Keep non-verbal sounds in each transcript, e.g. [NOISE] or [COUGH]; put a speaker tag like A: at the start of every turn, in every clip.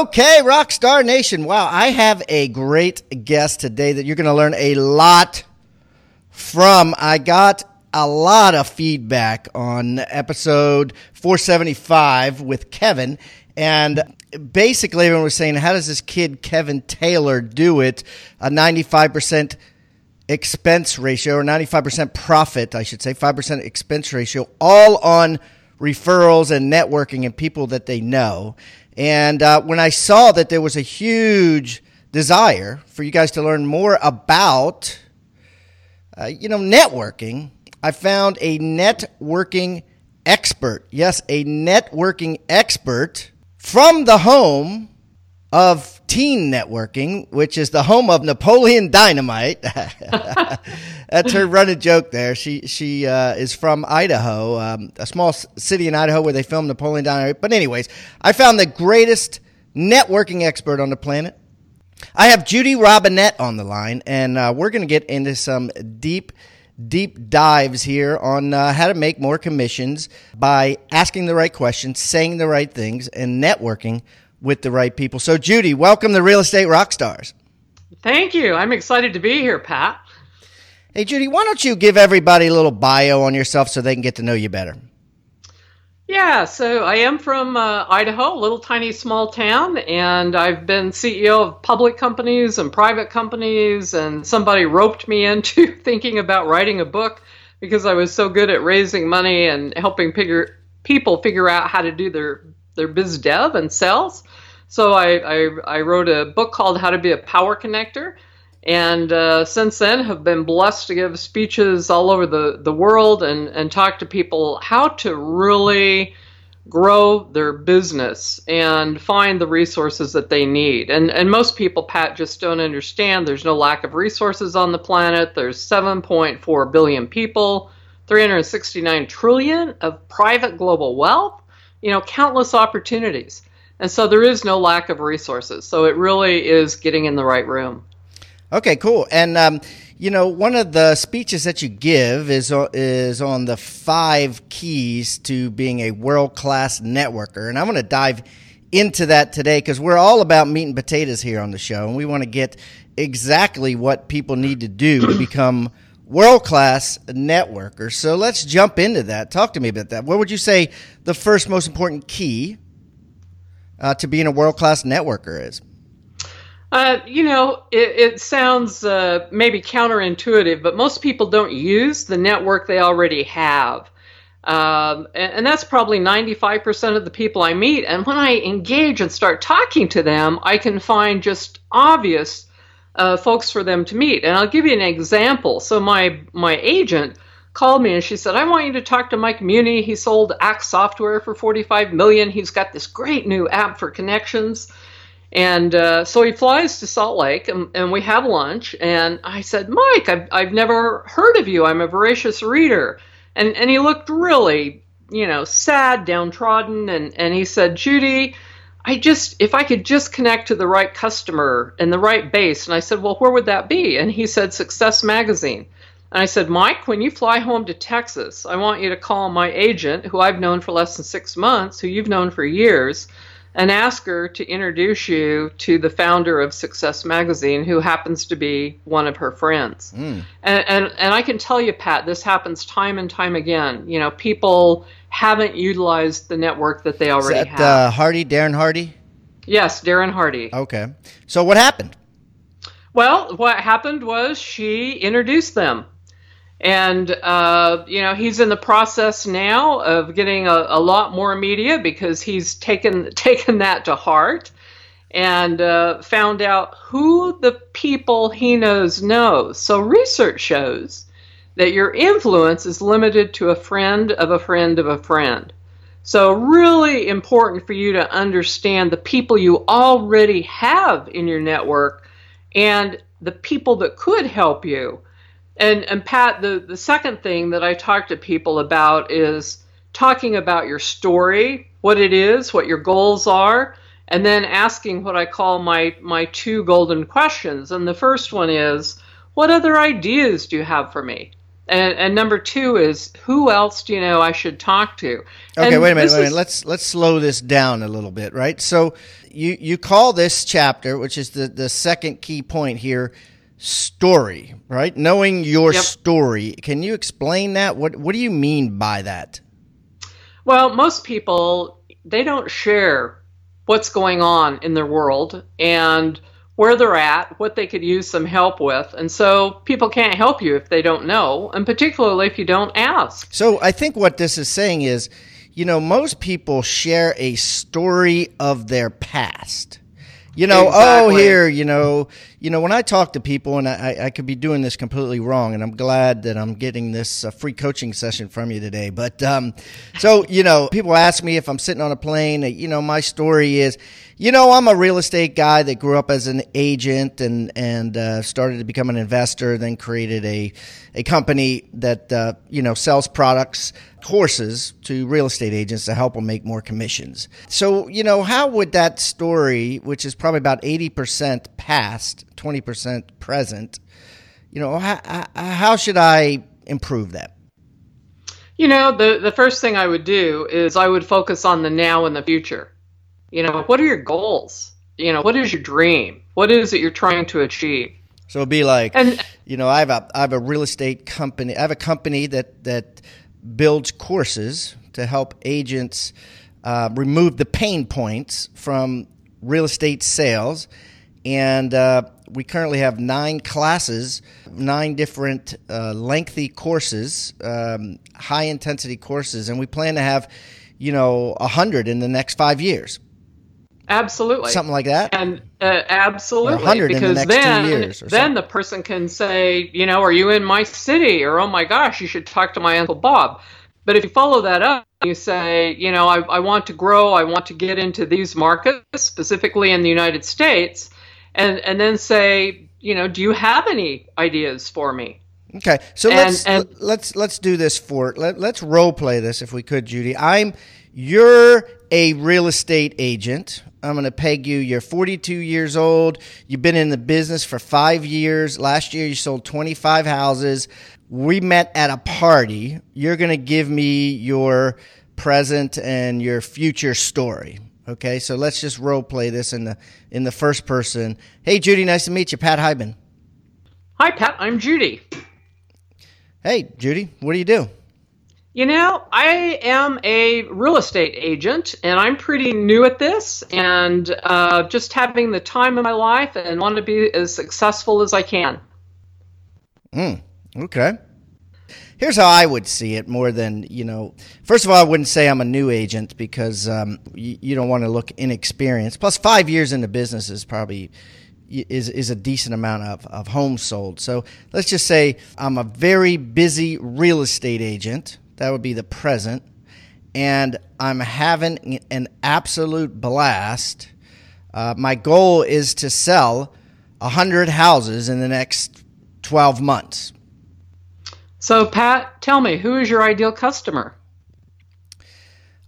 A: Okay, Rockstar Nation. Wow, I have a great guest today that you're going to learn a lot from. I got a lot of feedback on episode 475 with Kevin. And basically, everyone was saying, How does this kid, Kevin Taylor, do it? A 95% expense ratio, or 95% profit, I should say, 5% expense ratio, all on referrals and networking and people that they know. And uh, when I saw that there was a huge desire for you guys to learn more about, uh, you know, networking, I found a networking expert. Yes, a networking expert from the home of teen networking, which is the home of Napoleon Dynamite. [LAUGHS] That's her running joke there. She she uh, is from Idaho, um, a small city in Idaho where they filmed Napoleon Dynamite. But anyways, I found the greatest networking expert on the planet. I have Judy Robinette on the line, and uh, we're going to get into some deep deep dives here on uh, how to make more commissions by asking the right questions, saying the right things, and networking with the right people. So, Judy, welcome to Real Estate Rockstars.
B: Thank you. I'm excited to be here, Pat.
A: Hey, Judy, why don't you give everybody a little bio on yourself so they can get to know you better?
B: Yeah, so I am from uh, Idaho, a little tiny small town, and I've been CEO of public companies and private companies. And somebody roped me [LAUGHS] into thinking about writing a book because I was so good at raising money and helping figure, people figure out how to do their their biz dev and sales. So I, I, I wrote a book called How to Be a Power Connector. And uh, since then, have been blessed to give speeches all over the, the world and, and talk to people how to really grow their business and find the resources that they need. And, and most people, Pat, just don't understand there's no lack of resources on the planet. There's 7.4 billion people, 369 trillion of private global wealth, you know, countless opportunities. And so there is no lack of resources. So it really is getting in the right room.
A: Okay, cool. And um, you know, one of the speeches that you give is is on the five keys to being a world class networker, and I'm going to dive into that today because we're all about meat and potatoes here on the show, and we want to get exactly what people need to do to become world class networkers. So let's jump into that. Talk to me about that. What would you say the first most important key uh, to being a world class networker is?
B: Uh, you know, it, it sounds uh, maybe counterintuitive, but most people don't use the network they already have. Um, and, and, that's probably 95% of the people I meet. And when I engage and start talking to them, I can find just obvious uh, folks for them to meet. And I'll give you an example. So my my agent called me and she said, "I want you to talk to Mike Muni. He sold Axe Software for 45 million. He's got this great new app for connections." And uh, so he flies to Salt Lake, and, and, we have lunch. And I said, Mike, I've, I've never heard of you. I'm a voracious reader. And, and he looked really, you know, sad, downtrodden. And, and he said, Judy, I just, if I could just connect to the right customer and the right base. And I said, well, where would that be? And he said, Success Magazine. And I said, Mike, when you fly home to Texas, I want you to call my agent, who I've known for less than six months, who you've known for years and ask her to introduce you to the founder of Success Magazine, who happens to be one of her friends. Mm. And, and, and I can tell you, Pat, this happens time and time again. You know, people haven't utilized the network that they already
A: Is that,
B: have.
A: Uh, Hardy, Darren Hardy.
B: Yes, Darren Hardy.
A: Okay. So what happened?
B: Well, what happened was she introduced them and uh, you know he's in the process now of getting a, a, lot more media because he's taken [LAUGHS] taken that to heart and uh, found out who the people he knows know. So research shows that your influence is limited to a friend of a friend of a friend. So really important for you to understand the people you already have in your network and the people that could help you and and Pat, the the second thing that I talk to people about is talking about your story, what it is, what your goals are, and then asking what I call my my two golden questions. And the first one is, what other ideas do you have for me? And, and number two is, who else do you know I should talk to?
A: Okay,
B: and
A: wait a minute, wait a minute. Let's let's slow this down a little bit, right? So you you call this chapter, which is the the second key point here, story, right? Knowing your yep. story. Can you explain that? What what do you mean by that?
B: Well, most people they don't share what's going on in their world and where they're at, what they could use some help with. And so people can't help you if they don't know, and particularly if you don't ask.
A: So I think what this is saying is, you know, most people share a story of their past you know, oh, exactly. oh, here, you know, you know, when I talk to people, and I, I could be doing this completely wrong, and I'm glad that I'm getting this uh, free coaching session from you today. But um, so, you know, people ask me if I'm sitting on a plane. You know, my story is, you know, I'm a real estate guy that grew up as an agent and and uh, started to become an investor, then created a a company that uh, you know sells products courses to real estate agents to help them make more commissions. So, you know, how would that story, which is probably about 80% past, 20% present, you know, how, how should I improve that?
B: You know, the, the first thing I would do is I would focus on the now and the future. You know, what are your goals? You know, what is your dream? What is it you're trying to achieve?
A: So it'd be like, and, you know, I have a I have a real estate company. I have a company that that builds courses to help agents uh, remove the pain points from real estate sales. And uh, we currently have nine classes, nine different uh, lengthy courses, um, high intensity courses, and we plan to have, you know, a hundred in the next five years.
B: Absolutely,
A: something like that,
B: and uh, absolutely because
A: the
B: then then the person can say, you know, are you in my city, or oh my gosh, you should talk to my uncle Bob. But if you follow that up, you say, you know, I, I want to grow, I want to get into these markets, specifically in the United States, and and then say, you know, do you have any ideas for me?
A: Okay, so and, let's and, let's let's do this for let, let's role play this if we could, Judy. I'm you're a real estate agent. I'm going to peg you. You're 42 years old. You've been in the business for five years. Last year, you sold 25 houses. We met at a party. You're going to give me your present and your future story. Okay, so let's just role play this in the in the first person. Hey, Judy, nice to meet you. Pat Hiban.
B: Hi, Pat. I'm Judy.
A: Hey, Judy. What do you do?
B: You know, I am a real estate agent and I'm pretty new at this and uh, just having the time of my life and want to be as successful as I can.
A: Mm, okay. Here's how I would see it more than, you know, first of all, I wouldn't say I'm a new agent because um, you, you don't want to look inexperienced. Plus, five years in the business is probably is is a decent amount of, of homes sold. So let's just say I'm a very busy real estate agent that would be the present. And I'm having an absolute blast. Uh, my goal is to sell 100 houses in the next 12 months.
B: So, Pat, tell me, who is your ideal customer?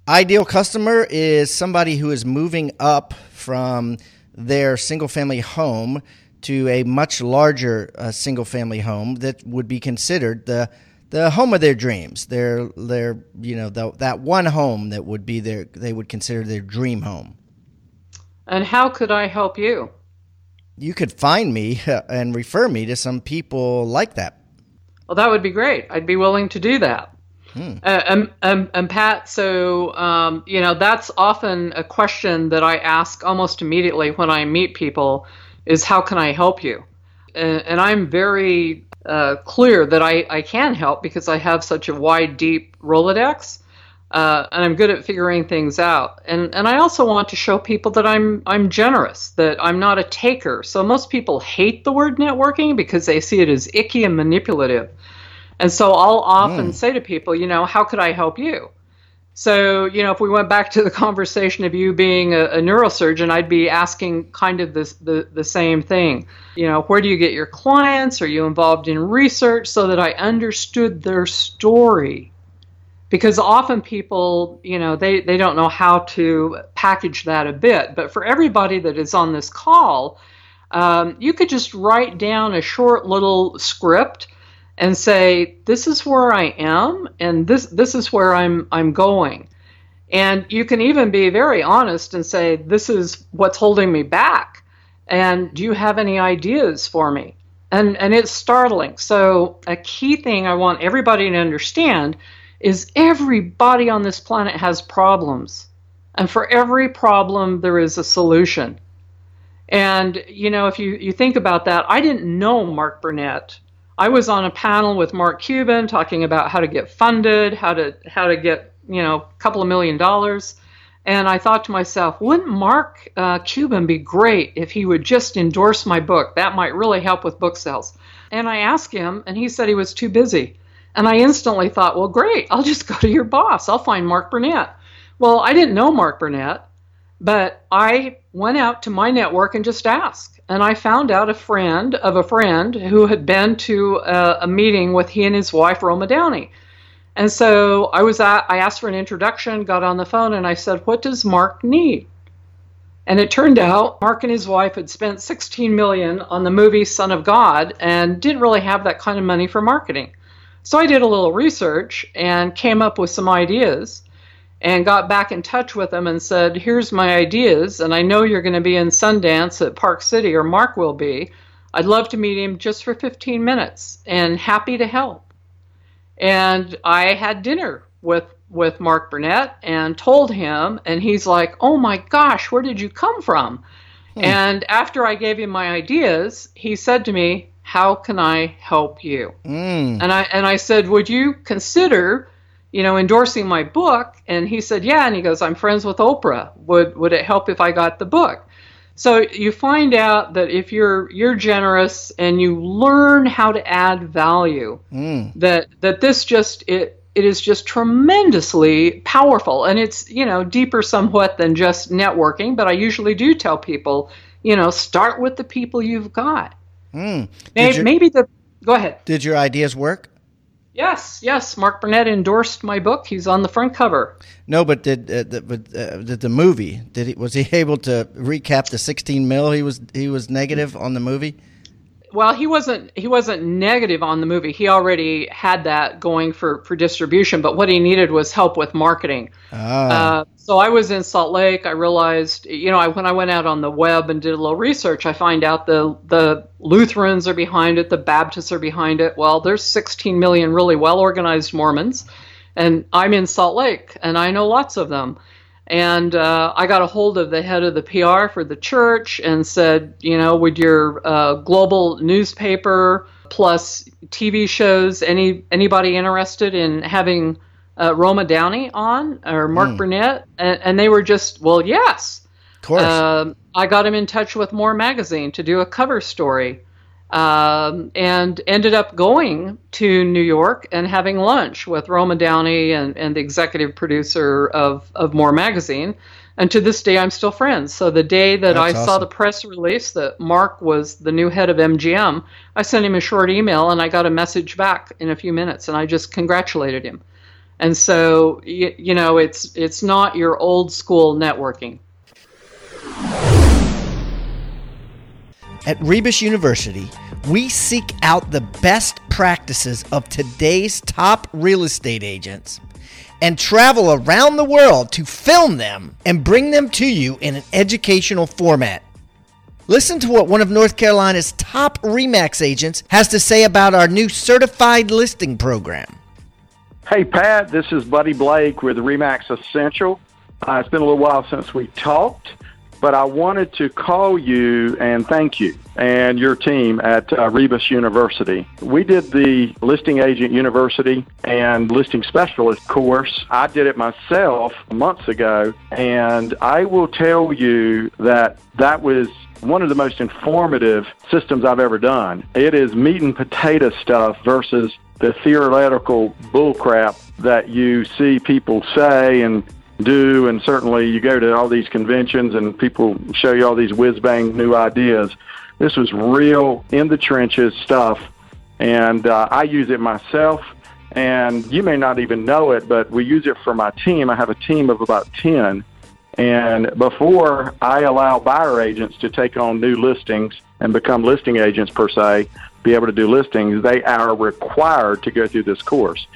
A: Ideal customer is somebody who is moving up from their single family home to a much larger uh, single family home that would be considered the the home of their dreams. Their their you know the, that one home that would be their they would consider their dream home.
B: And how could I help you?
A: You could find me [LAUGHS] and refer me to some people like that.
B: Well, that would be great. I'd be willing to do that. Hmm. Uh, and, and, and, Pat, so, um, you know, that's often a question that I ask almost immediately when I meet people is how can I help you? And, and I'm very uh, clear that I, I can help because I have such a wide, deep Rolodex. Uh, and I'm good at figuring things out. And and I also want to show people that I'm I'm generous, that I'm not a taker. So most people hate the word networking because they see it as icky and manipulative. And so I'll often mm. say to people, you know, how could I help you? So, you know, if we went back to the conversation of you being a, a neurosurgeon, I'd be asking kind of this, the, the same thing. You know, where do you get your clients? Are you involved in research so that I understood their story? Because often people, you know, they, they don't know how to package that a bit. But for everybody that is on this call, um, you could just write down a short little script and say this is where I am and this this is where I'm I'm going. And you can even be very honest and say this is what's holding me back. And do you have any ideas for me? And and it's startling. So a key thing I want everybody to understand is everybody on this planet has problems. And for every problem there is a solution. And you know, if you, you think about that, I didn't know Mark Burnett I was on a panel with Mark Cuban talking about how to get funded, how to how to get you know a couple of million dollars, and I thought to myself, wouldn't Mark uh, Cuban be great if he would just endorse my book? That might really help with book sales. And I asked him, and he said he was too busy. And I instantly thought, well, great, I'll just [LAUGHS] go to your boss. I'll find Mark Burnett. Well, I didn't know Mark Burnett, but I went out to my network and just asked and I found out a friend of a friend who had been to a, a meeting with he and his wife Roma Downey. And so I was at, I asked for an introduction, got on the phone, and I said, "What does Mark need?" And it turned out Mark and his wife had spent 16 million on the movie Son of God and didn't really have that kind of money for marketing. So I did a little research and came up with some ideas and got back in touch with them and said, Here's my ideas, and I know you're going to be in Sundance at Park City, or Mark will be. I'd love to meet him just for 15 minutes and happy to help. And I had dinner with, with Mark Burnett and told him, and he's like, Oh my gosh, where did you come from? Hmm. And after I gave him my ideas, he said to me, How can I help you? Mm. And I and I said, Would you consider you know, endorsing my book. And he said, yeah. And he goes, I'm friends with Oprah. Would, would it help if I got the book? So you find out that if you're you're generous and you learn how to add value, mm. that that this just it it is just tremendously powerful and it's you know deeper somewhat than just networking. But I usually do tell people, you know, start with the people you've got. Mm. Maybe, maybe the go ahead.
A: Did your ideas work?
B: Yes, yes. Mark Burnett endorsed my book. He's on the front cover.
A: No, but did uh, the, but, uh, did the movie? Did he was he able to recap the 16 mil he was he was negative on the movie?
B: Well, he wasn't he wasn't negative on the movie. He already had that going for for distribution, but what he needed was help with marketing. Ah. Uh, so I was in Salt Lake. I realized, you know, I, when I went out on the web and did a little research, I find out the the Lutherans are behind it, the Baptists are behind it. Well, there's 16 million really well organized Mormons, and I'm in Salt Lake, and I know lots of them. And uh, I got a hold of the head of the PR for the church and said, you know, would your uh, global newspaper plus TV shows any anybody interested in having uh, Roma Downey on or Mark mm. Burnett? And, and, they were just, well, yes.
A: Of course.
B: Um, I got him in touch with More Magazine to do a cover story um, and ended up going to New York and having lunch with Roma Downey and, and the executive producer of, of More Magazine. And to this day, I'm still friends. So the day that That's I awesome. saw the press release that Mark was the new head of MGM, I sent him a short email and I got a message back in a few minutes, and I just congratulated him. And so, you, you know, it's it's not your old school networking.
A: At Rebus University, we seek out the best practices of today's top real estate agents and travel around the world to film them and bring them to you in an educational format. Listen to what one of North Carolina's top REMAX agents has to say about our new certified listing program.
C: Hey, Pat, this is Buddy Blake with REMAX Essential. Uh, it's been a little while since we talked, but I wanted to call you and thank you and your team at uh, Rebus University. We did the Listing Agent University and Listing Specialist course. I did it myself months ago, and I will tell you that that was one of the most informative systems I've ever done. It is meat and potato stuff versus the theoretical bullcrap that you see people say and do, and certainly you go to all these conventions and people show you all these whiz bang new ideas. This was real in the trenches stuff, and uh, I use it myself. And you may not even know it, but we use it for my team. I have a team of about 10. And before I allow buyer agents to take on new listings and become listing agents per se, be able to do listings, they are required to go through this course.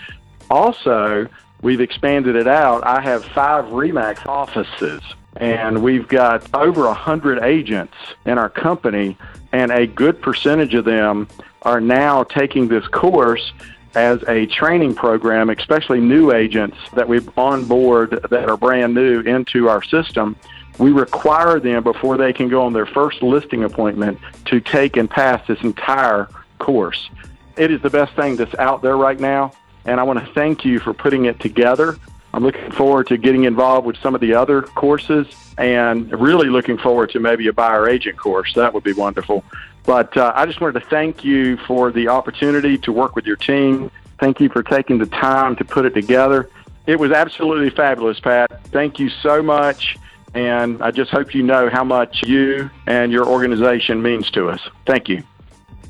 C: Also, we've expanded it out. I have five REMAX offices and we've got over a hundred agents in our company, and a good percentage of them are now taking this course as a training program, especially new agents that we've on board that are brand new into our system. We require them before they can go on their first listing appointment to take and pass this entire course. It is the best thing that's out there right now, and I want to thank you for putting it together I'm looking forward to getting involved with some of the other courses and really looking forward to maybe a buyer agent course. That would be wonderful. But uh, I just wanted to thank you for the opportunity to work with your team. Thank you for taking the time to put it together. It was absolutely fabulous, Pat. Thank you so much. And I just hope you know how much you and your organization means to us. Thank you.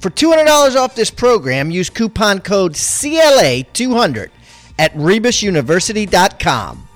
A: For $200 off this program, use coupon code CLA200 at rebusuniversity.com.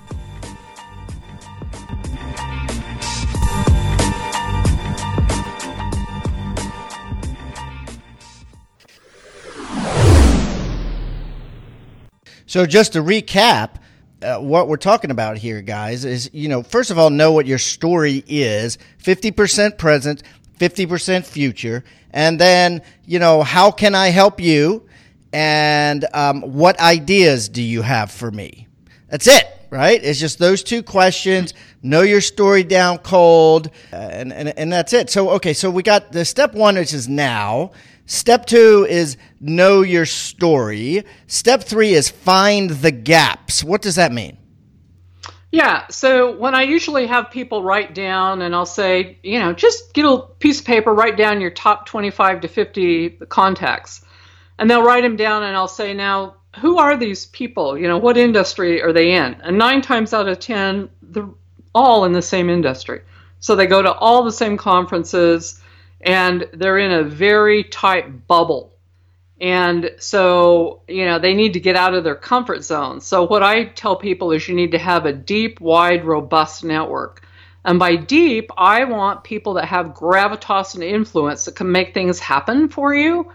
A: So, just to recap, uh, what we're talking about here, guys, is you know, first of all, know what your story is 50% present, 50% future. And then, you know, how can I help you? and um, what ideas do you have for me? That's it, right? It's just those two questions. Know your story down cold, uh, and, and and that's it. So okay, so we got the step one, which is now. Step two is know your story. Step three is find the gaps. What does that mean?
B: Yeah, so when I usually have people write down, and I'll say, you know, just get a piece of paper, write down your top 25 to 50 contacts and they'll write them down and I'll say, now, who are these people? You know, what industry are they in? And nine times out of 10, they're all in the same industry. So they go to all the same conferences and they're in a very tight bubble. And so, you know, they need to get out of their comfort zone. So, what I tell people is you need to have a deep, wide, robust network. And by deep, I want people that have gravitas and influence that can make things happen for you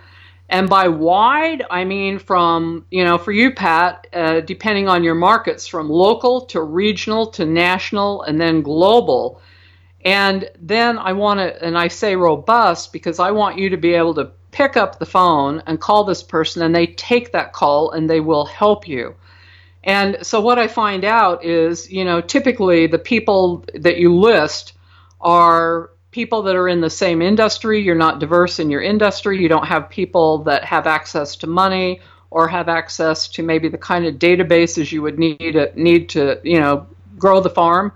B: and by wide, I mean from, you know, for you, Pat, uh, depending on your markets, from local to regional to national and then global. And then I want to, and I say robust because I want you to be able to pick up the phone and call this person, and they take that call and they will help you. And so what I find out is, you know, typically the people that you list are people that are in the same industry. You're not diverse in your industry. You don't have people that have access to money or have access to maybe the kind of databases you would need to, need to you know grow the farm.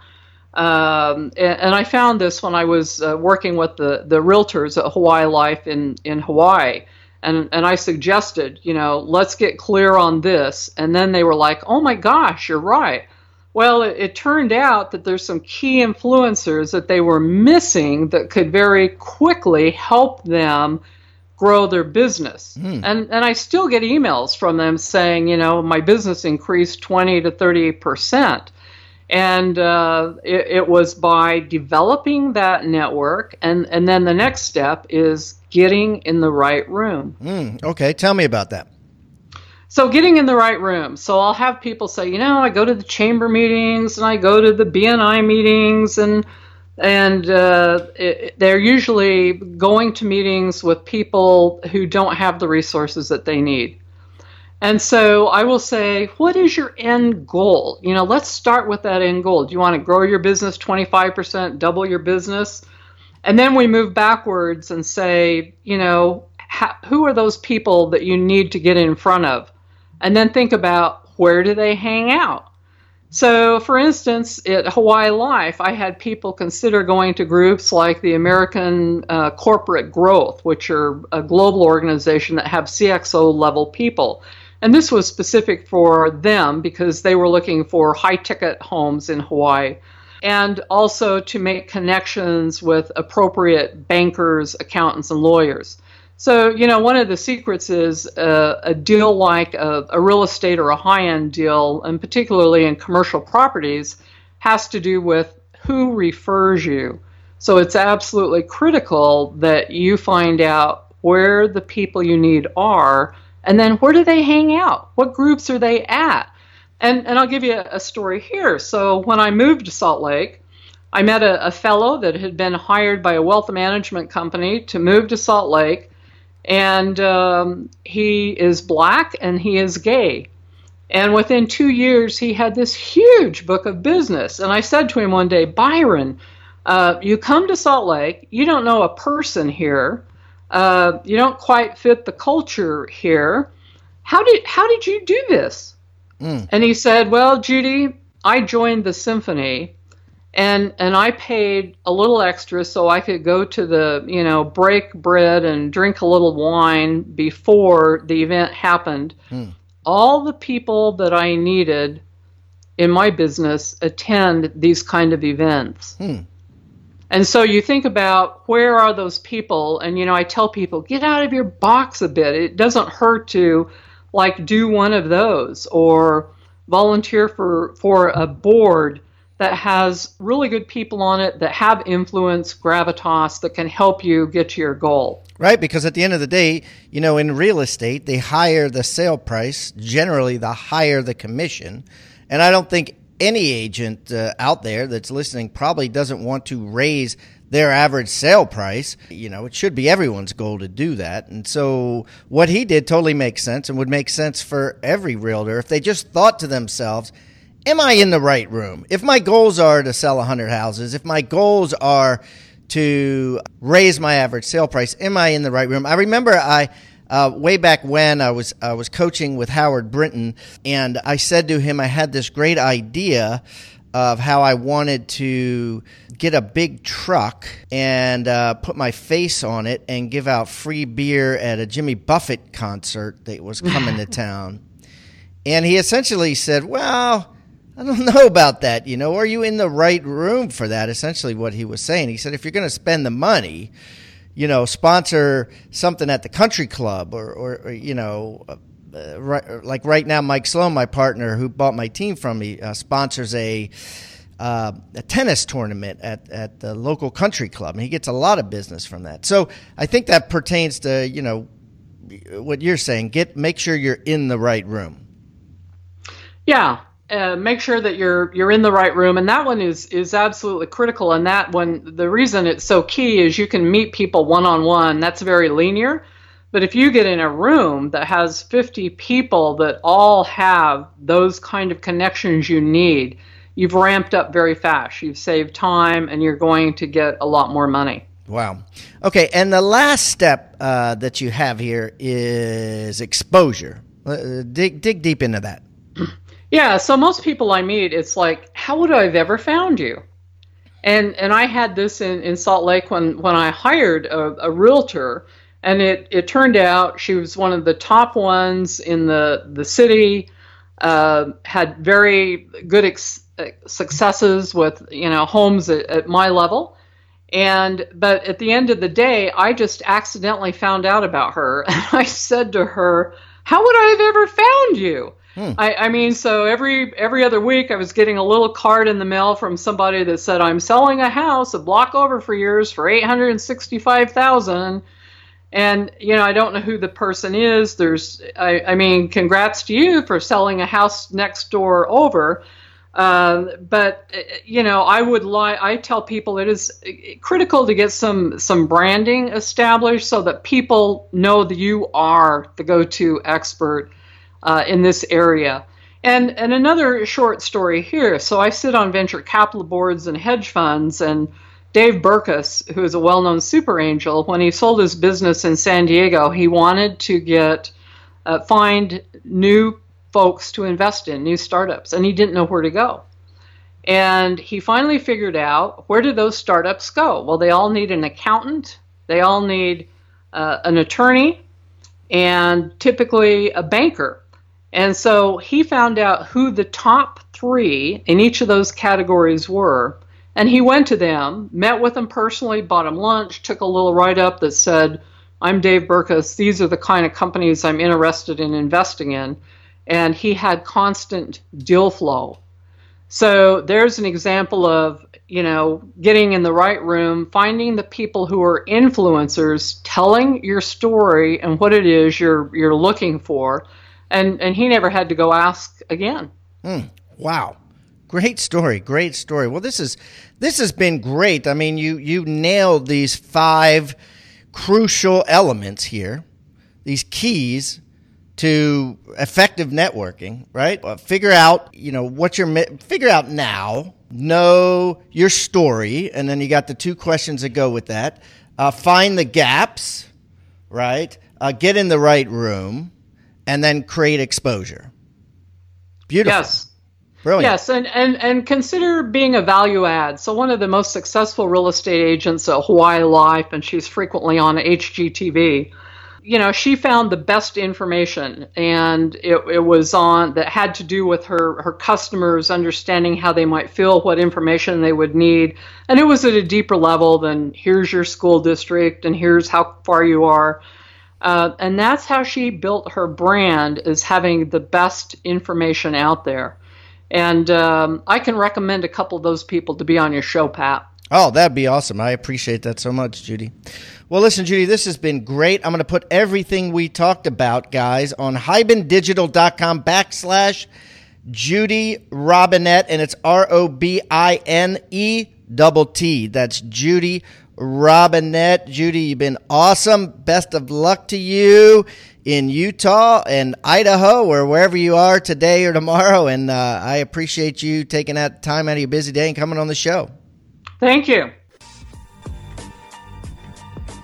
B: Um, and, and, I found this when I was uh, working with the, the realtors at Hawaii Life in, in Hawaii. And, and I suggested, you know, let's get clear on this. And then they were like, oh my gosh, you're right. Well, it, it, turned out that there's some key influencers that they were missing that could very quickly help them grow their business. Mm. And and I still get emails from them saying, you know, my business increased 20 to 30 percent. And uh, it, it was by developing that network, and, and then the next step is getting in the right room.
A: Mm, okay, tell me about that.
B: So getting in the right room. So I'll have people say, you know, I go to the chamber meetings and I go to the BNI meetings and and uh, it, they're usually going to meetings with people who don't have the resources that they need. And so I will say, what is your end goal? You know, let's start with that end goal. Do you want to grow your business 25%, double your business? And then we move backwards and say, you know, who are those people that you need to get in front of? And then think about where do they hang out? So, for instance, at Hawaii Life, I had people consider going to groups like the American uh, Corporate Growth, which are a global organization that have CXO level people. And this was specific for them because they were looking for high ticket homes in Hawaii and also to make connections with appropriate bankers, accountants, and lawyers. So, you know, one of the secrets is uh, a deal like a, a real estate or a high end deal, and particularly in commercial properties, has to do with who refers you. So it's absolutely critical that you find out where the people you need are and then where do they hang out? What groups are they at? And, and I'll give you a, story here. So when I moved to Salt Lake, I met a, a fellow that had been hired by a wealth management company to move to Salt Lake and um, he is black and he is gay. And within two years, he had this huge book of business. And I said to him one day, Byron, uh, you come to Salt Lake, you don't know a person here, uh, you don't quite fit the culture here. How did how did you do this? Mm. And he said, Well, Judy, I joined the symphony and and I paid a little extra so I could go to the you know break bread and drink a little wine before the event happened. Hmm. All the people that I needed in my business attend these kind of events. Hmm. And so you think about where are those people and you know I tell people get out of your box a bit. It doesn't hurt to like do one of those or volunteer for for a board that has really good people on it that have influence, gravitas, that can help you get to your goal.
A: Right, because at the end of the day, you know, in real estate, the higher the sale price, generally, the higher the commission. And I don't think any agent uh, out there that's listening probably doesn't want to raise their average sale price. You know, it should be everyone's goal to do that. And so what he did totally makes sense and would make sense for every realtor if they just thought to themselves, am I in the right room? If my goals are to sell 100 houses, if my goals are to raise my average sale price, am I in the right room? I remember I. Uh, way back when I was I was coaching with Howard Brinton, and I said to him I had this great idea of how I wanted to get a big truck and uh, put my face on it and give out free beer at a Jimmy Buffett concert that was coming to [LAUGHS] town. And he essentially said, "Well." I don't [LAUGHS] know about that. You know, are you in the right room for that? Essentially, what he was saying. He said, if you're going to spend the money, you know, sponsor something at the country club or, or, or you know, uh, right, like right now, Mike Sloan, my partner who bought my team from me, uh, sponsors a, uh, a tennis tournament at, at the local country club, and he gets a lot of business from that. So I think that pertains to you know what you're saying. Get make sure you're in the right room.
B: Yeah, uh, make sure that you're you're in the right room and that one is is absolutely critical and that one the reason it's so key is you can meet people one on one that's very linear but if you get in a room that has 50 people that all have those kind of connections you need you've ramped up very fast you've saved time and you're going to get a lot more money
A: Wow. Okay, and the last step uh, that you have here is exposure. Uh, dig dig deep into that.
B: Yeah, so most people I meet, it's like, how would I have ever found you? And and I had this in, in Salt Lake when, when I hired a, a realtor, and it, it turned out she was one of the top ones in the, the city, uh, had very good ex- successes with you know homes at, at my level. And but at the end of the day, I just accidentally found out about her, [LAUGHS] and I said to her, "How would I have ever found you?" Hmm. I, I, mean, so every every other week I was getting a little card in the mail from somebody that said I'm selling a house a block over for yours for eight hundred and sixty five thousand, And you know, I don't know who the person is. There's, I, I mean, congrats to you for selling a house next door over. Um, but you know, I would lie. I tell people it is critical to get some some branding established so that people know that you are the go-to expert uh, in this area. And and another short story here. So I sit on venture capital boards and hedge funds, and Dave Berkus, who is a well-known super angel, when he sold his business in San Diego, he wanted to get uh, find new folks to invest in, new startups, and he didn't know where to go. And he finally figured out where do those startups go? Well, they all need an accountant, they all need uh, an attorney, and typically a banker. And so he found out who the top three in each of those categories were. And he went to them, met with them personally, bought them lunch, took a little write up that said, I'm Dave Berkus. These are the kind of companies I'm interested in investing in and he had constant deal flow. So there's an example of, you know, getting in the right room, finding the people who are influencers, telling your story and what it is you're you're looking for. And and he never had to go ask again.
A: Mm, wow. Great story. Great story. Well, this is this has been great. I mean, you you nailed these five crucial elements here. These keys to effective networking, right? Uh, figure out, you know, what your figure out now, know your story, and then you got the two questions that go with that. Uh, find the gaps, right? Uh, get in the right room, and then create exposure. Beautiful.
B: Yes.
A: Brilliant.
B: Yes, and, and, and consider being a value add. So, one of the most successful real estate agents at Hawaii Life, and she's frequently on HGTV, you know, she found the best information, and it, it was on that had to do with her her customers understanding how they might feel, what information they would need, and it was at a deeper level than here's your school district and here's how far you are. Uh, and that's how she built her brand is having the best information out there and um, i can recommend a couple of those people to be on your show pat
A: oh that'd be awesome i appreciate that so much judy well, listen, Judy, this has been great. I'm going to put everything we talked about, guys, on hibandigital.com backslash Judy Robinette, and it's R O B I N E double T. That's Judy Robinette. Judy, you've been awesome. Best of luck to you in Utah and Idaho or wherever you are today or tomorrow. And uh, I appreciate you taking that time out of your busy day and coming on the show.
B: Thank you.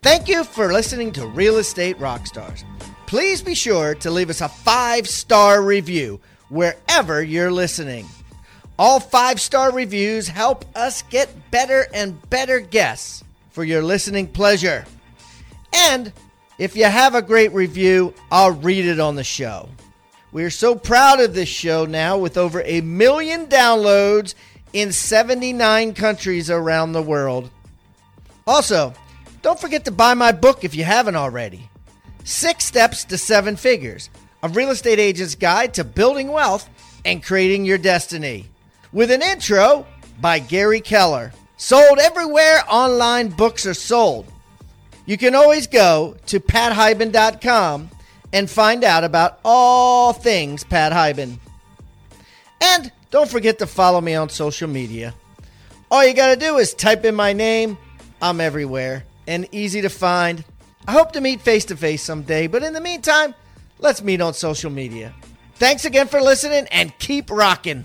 A: Thank you for listening to Real Estate Rockstars. Please be sure to leave us a five star review wherever you're listening. All five star reviews help us get better and better guests for your listening pleasure. And if you have a great review, I'll read it on the show. We are so proud of this show now with over a million downloads in 79 countries around the world. Also, don't forget to buy my book if you haven't already Six Steps to Seven Figures A Real Estate Agent's Guide to Building Wealth and Creating Your Destiny. With an intro by Gary Keller. Sold everywhere online books are sold. You can always go to pathiban.com and find out about all things Pat Hiban. And don't forget to follow me on social media. All you got to do is type in my name. I'm everywhere and easy to find. I hope to meet face to face someday, but in the meantime, let's meet on social media. Thanks again for listening and keep rocking.